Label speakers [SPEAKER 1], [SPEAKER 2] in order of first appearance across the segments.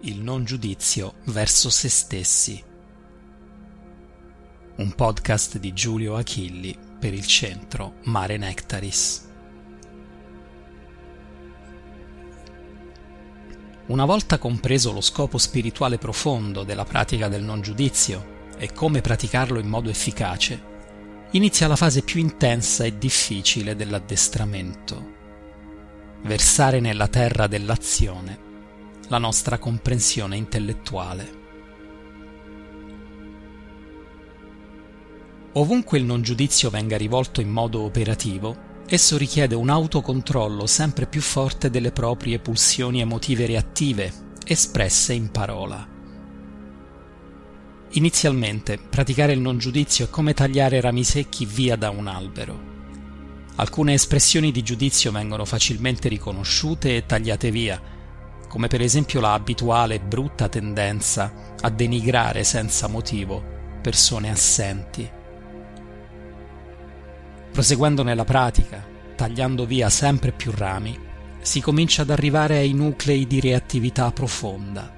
[SPEAKER 1] il non giudizio verso se stessi. Un podcast di Giulio Achilli per il centro Mare Nectaris. Una volta compreso lo scopo spirituale profondo della pratica del non giudizio e come praticarlo in modo efficace, inizia la fase più intensa e difficile dell'addestramento. Versare nella terra dell'azione la nostra comprensione intellettuale. Ovunque il non giudizio venga rivolto in modo operativo, Esso richiede un autocontrollo sempre più forte delle proprie pulsioni emotive reattive, espresse in parola. Inizialmente, praticare il non giudizio è come tagliare rami secchi via da un albero. Alcune espressioni di giudizio vengono facilmente riconosciute e tagliate via, come per esempio la abituale brutta tendenza a denigrare senza motivo persone assenti Proseguendo nella pratica, tagliando via sempre più rami, si comincia ad arrivare ai nuclei di reattività profonda.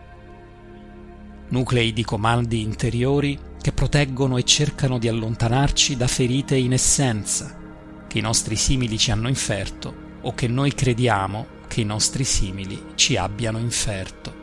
[SPEAKER 1] Nuclei di comandi interiori che proteggono e cercano di allontanarci da ferite in essenza, che i nostri simili ci hanno inferto o che noi crediamo che i nostri simili ci abbiano inferto.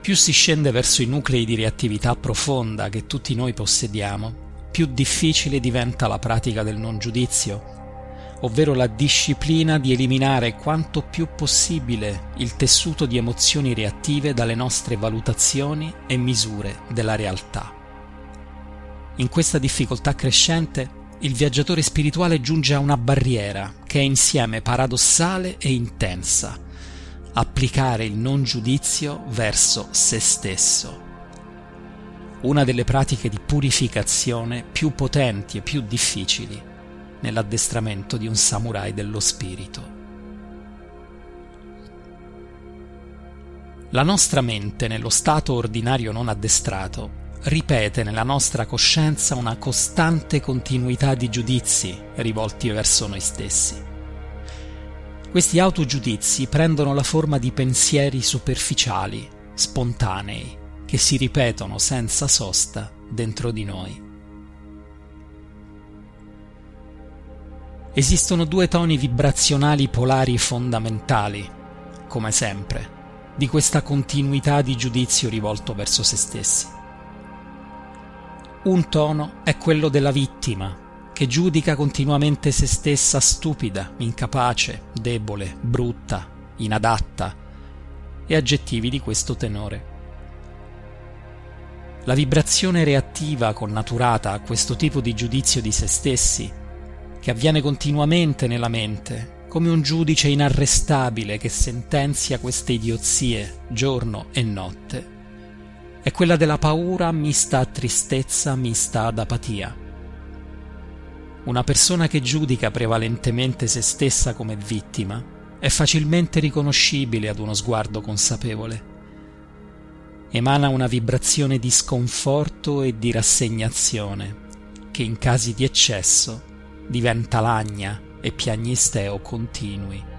[SPEAKER 1] Più si scende verso i nuclei di reattività profonda che tutti noi possediamo, più difficile diventa la pratica del non giudizio, ovvero la disciplina di eliminare quanto più possibile il tessuto di emozioni reattive dalle nostre valutazioni e misure della realtà. In questa difficoltà crescente, il viaggiatore spirituale giunge a una barriera che è insieme paradossale e intensa, applicare il non giudizio verso se stesso una delle pratiche di purificazione più potenti e più difficili nell'addestramento di un samurai dello spirito. La nostra mente, nello stato ordinario non addestrato, ripete nella nostra coscienza una costante continuità di giudizi rivolti verso noi stessi. Questi autogiudizi prendono la forma di pensieri superficiali, spontanei, che si ripetono senza sosta dentro di noi. Esistono due toni vibrazionali polari fondamentali, come sempre, di questa continuità di giudizio rivolto verso se stessi. Un tono è quello della vittima, che giudica continuamente se stessa stupida, incapace, debole, brutta, inadatta, e aggettivi di questo tenore. La vibrazione reattiva connaturata a questo tipo di giudizio di se stessi, che avviene continuamente nella mente, come un giudice inarrestabile che sentenzia queste idiozie giorno e notte, è quella della paura mista a tristezza, mista ad apatia. Una persona che giudica prevalentemente se stessa come vittima è facilmente riconoscibile ad uno sguardo consapevole emana una vibrazione di sconforto e di rassegnazione, che in casi di eccesso diventa lagna e piagnisteo continui.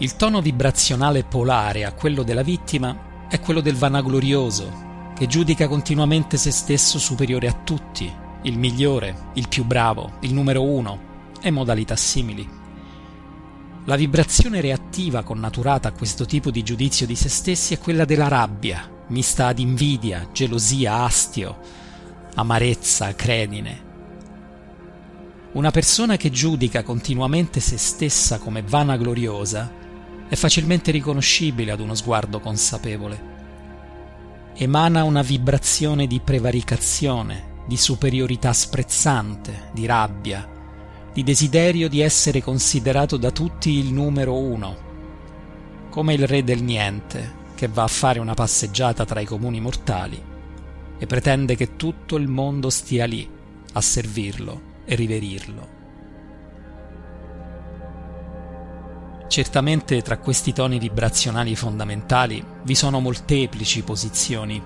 [SPEAKER 1] Il tono vibrazionale polare a quello della vittima è quello del vanaglorioso, che giudica continuamente se stesso superiore a tutti, il migliore, il più bravo, il numero uno, e modalità simili. La vibrazione reattiva connaturata a questo tipo di giudizio di se stessi è quella della rabbia, mista ad invidia, gelosia, astio, amarezza, credine. Una persona che giudica continuamente se stessa come vanagloriosa è facilmente riconoscibile ad uno sguardo consapevole. Emana una vibrazione di prevaricazione, di superiorità sprezzante, di rabbia, di desiderio di essere considerato da tutti il numero uno, come il re del niente che va a fare una passeggiata tra i comuni mortali e pretende che tutto il mondo stia lì a servirlo e riverirlo. Certamente tra questi toni vibrazionali fondamentali vi sono molteplici posizioni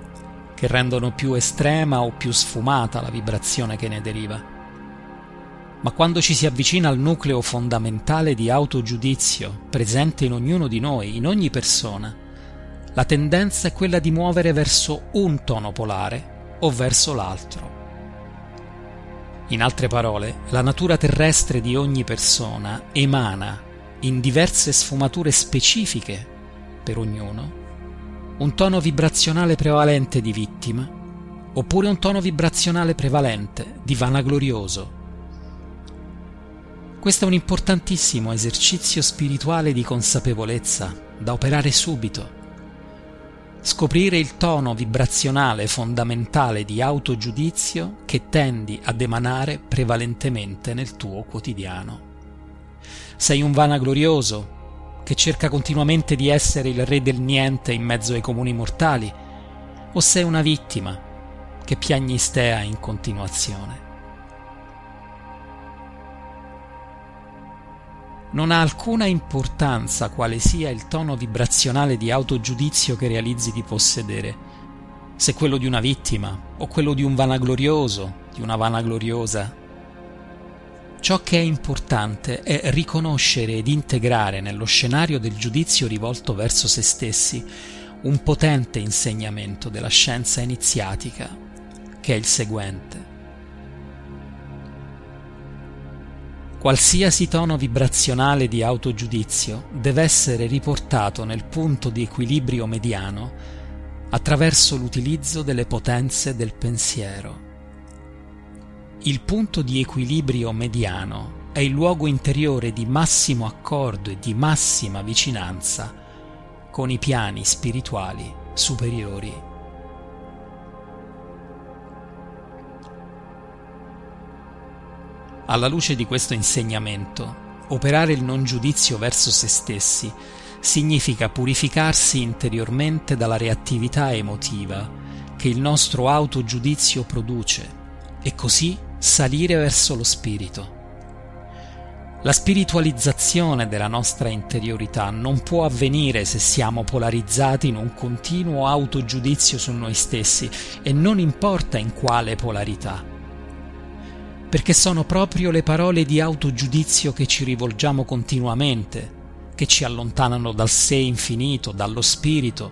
[SPEAKER 1] che rendono più estrema o più sfumata la vibrazione che ne deriva Ma quando ci si avvicina al nucleo fondamentale di autogiudizio presente in ognuno di noi, in ogni persona, la tendenza è quella di muovere verso un tono polare o verso l'altro. In altre parole, la natura terrestre di ogni persona emana, in diverse sfumature specifiche per ognuno, un tono vibrazionale prevalente di vittima oppure un tono vibrazionale prevalente di vanaglorioso. Questo è un importantissimo esercizio spirituale di consapevolezza da operare subito scoprire il tono vibrazionale fondamentale di autogiudizio che tendi ad emanare prevalentemente nel tuo quotidiano. Sei un vanaglorioso che cerca continuamente di essere il re del niente in mezzo ai comuni mortali, o sei una vittima che piagnistea in continuazione. non ha alcuna importanza quale sia il tono vibrazionale di autogiudizio che realizzi di possedere, se quello di una vittima o quello di un vanaglorioso, di una vanagloriosa. Ciò che è importante è riconoscere ed integrare nello scenario del giudizio rivolto verso se stessi un potente insegnamento della scienza iniziatica, che è il seguente. Qualsiasi tono vibrazionale di autogiudizio deve essere riportato nel punto di equilibrio mediano attraverso l'utilizzo delle potenze del pensiero. Il punto di equilibrio mediano è il luogo interiore di massimo accordo e di massima vicinanza con i piani spirituali superiori. Alla luce di questo insegnamento, operare il non giudizio verso se stessi significa purificarsi interiormente dalla reattività emotiva che il nostro autogiudizio produce e così salire verso lo spirito. La spiritualizzazione della nostra interiorità non può avvenire se siamo polarizzati in un continuo autogiudizio su noi stessi e non importa in quale polarità perché sono proprio le parole di autogiudizio che ci rivolgiamo continuamente, che ci allontanano dal sé infinito, dallo spirito,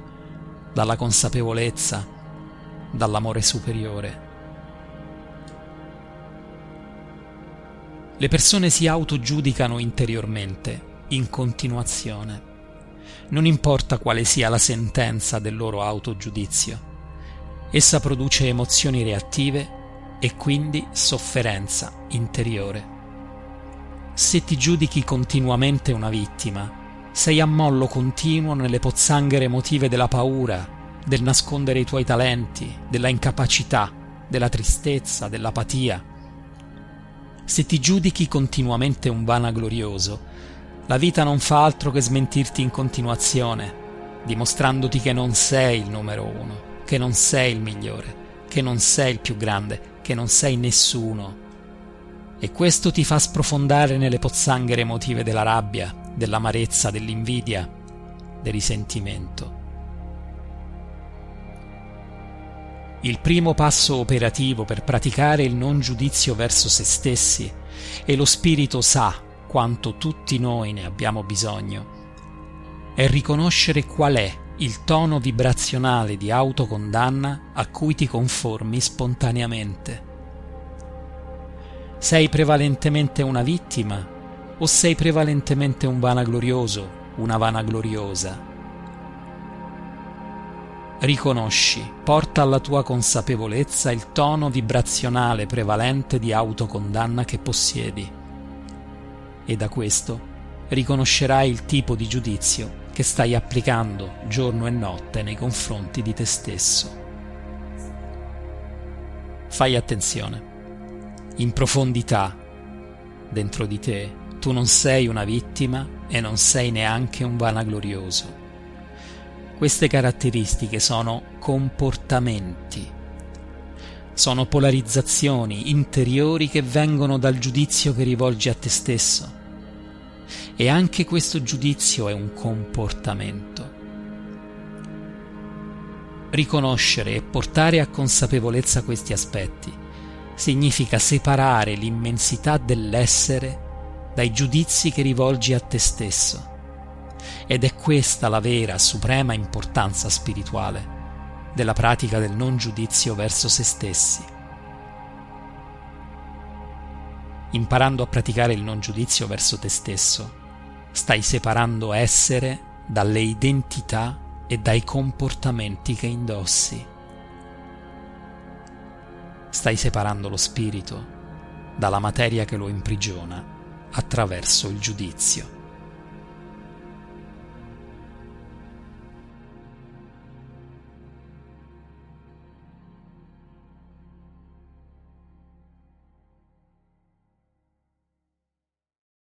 [SPEAKER 1] dalla consapevolezza, dall'amore superiore. Le persone si autogiudicano interiormente, in continuazione. Non importa quale sia la sentenza del loro autogiudizio. Essa produce emozioni reattive e quindi sofferenza interiore. Se ti giudichi continuamente una vittima, sei a mollo continuo nelle pozzanghere emotive della paura, del nascondere i tuoi talenti, della incapacità, della tristezza, dell'apatia. Se ti giudichi continuamente un vanaglorioso, la vita non fa altro che smentirti in continuazione, dimostrandoti che non sei il numero uno, che non sei il migliore, che non sei il più grande, che non sei nessuno. E questo ti fa sprofondare nelle pozzanghere emotive della rabbia, dell'amarezza, dell'invidia, del risentimento. Il primo passo operativo per praticare il non giudizio verso se stessi, e lo Spirito sa quanto tutti noi ne abbiamo bisogno, è riconoscere qual è il tono vibrazionale di autocondanna a cui ti conformi spontaneamente. Sei prevalentemente una vittima o sei prevalentemente un vanaglorioso, una vanagloriosa? Riconosci, porta alla tua consapevolezza il tono vibrazionale prevalente di autocondanna che possiedi e da questo riconoscerai il tipo di giudizio che stai applicando giorno e notte nei confronti di te stesso. Fai attenzione. In profondità, dentro di te, tu non sei una vittima e non sei neanche un vanaglorioso. Queste caratteristiche sono comportamenti. Sono polarizzazioni interiori che vengono dal giudizio che rivolgi a te stesso e anche questo giudizio è un comportamento. Riconoscere e portare a consapevolezza questi aspetti significa separare l'immensità dell'essere dai giudizi che rivolgi a te stesso. Ed è questa la vera, suprema importanza spirituale della pratica del non giudizio verso se stessi. Imparando a praticare il non giudizio verso te stesso, stai separando essere dalle identità e dai comportamenti che indossi. Stai separando lo spirito dalla materia che lo imprigiona attraverso il giudizio.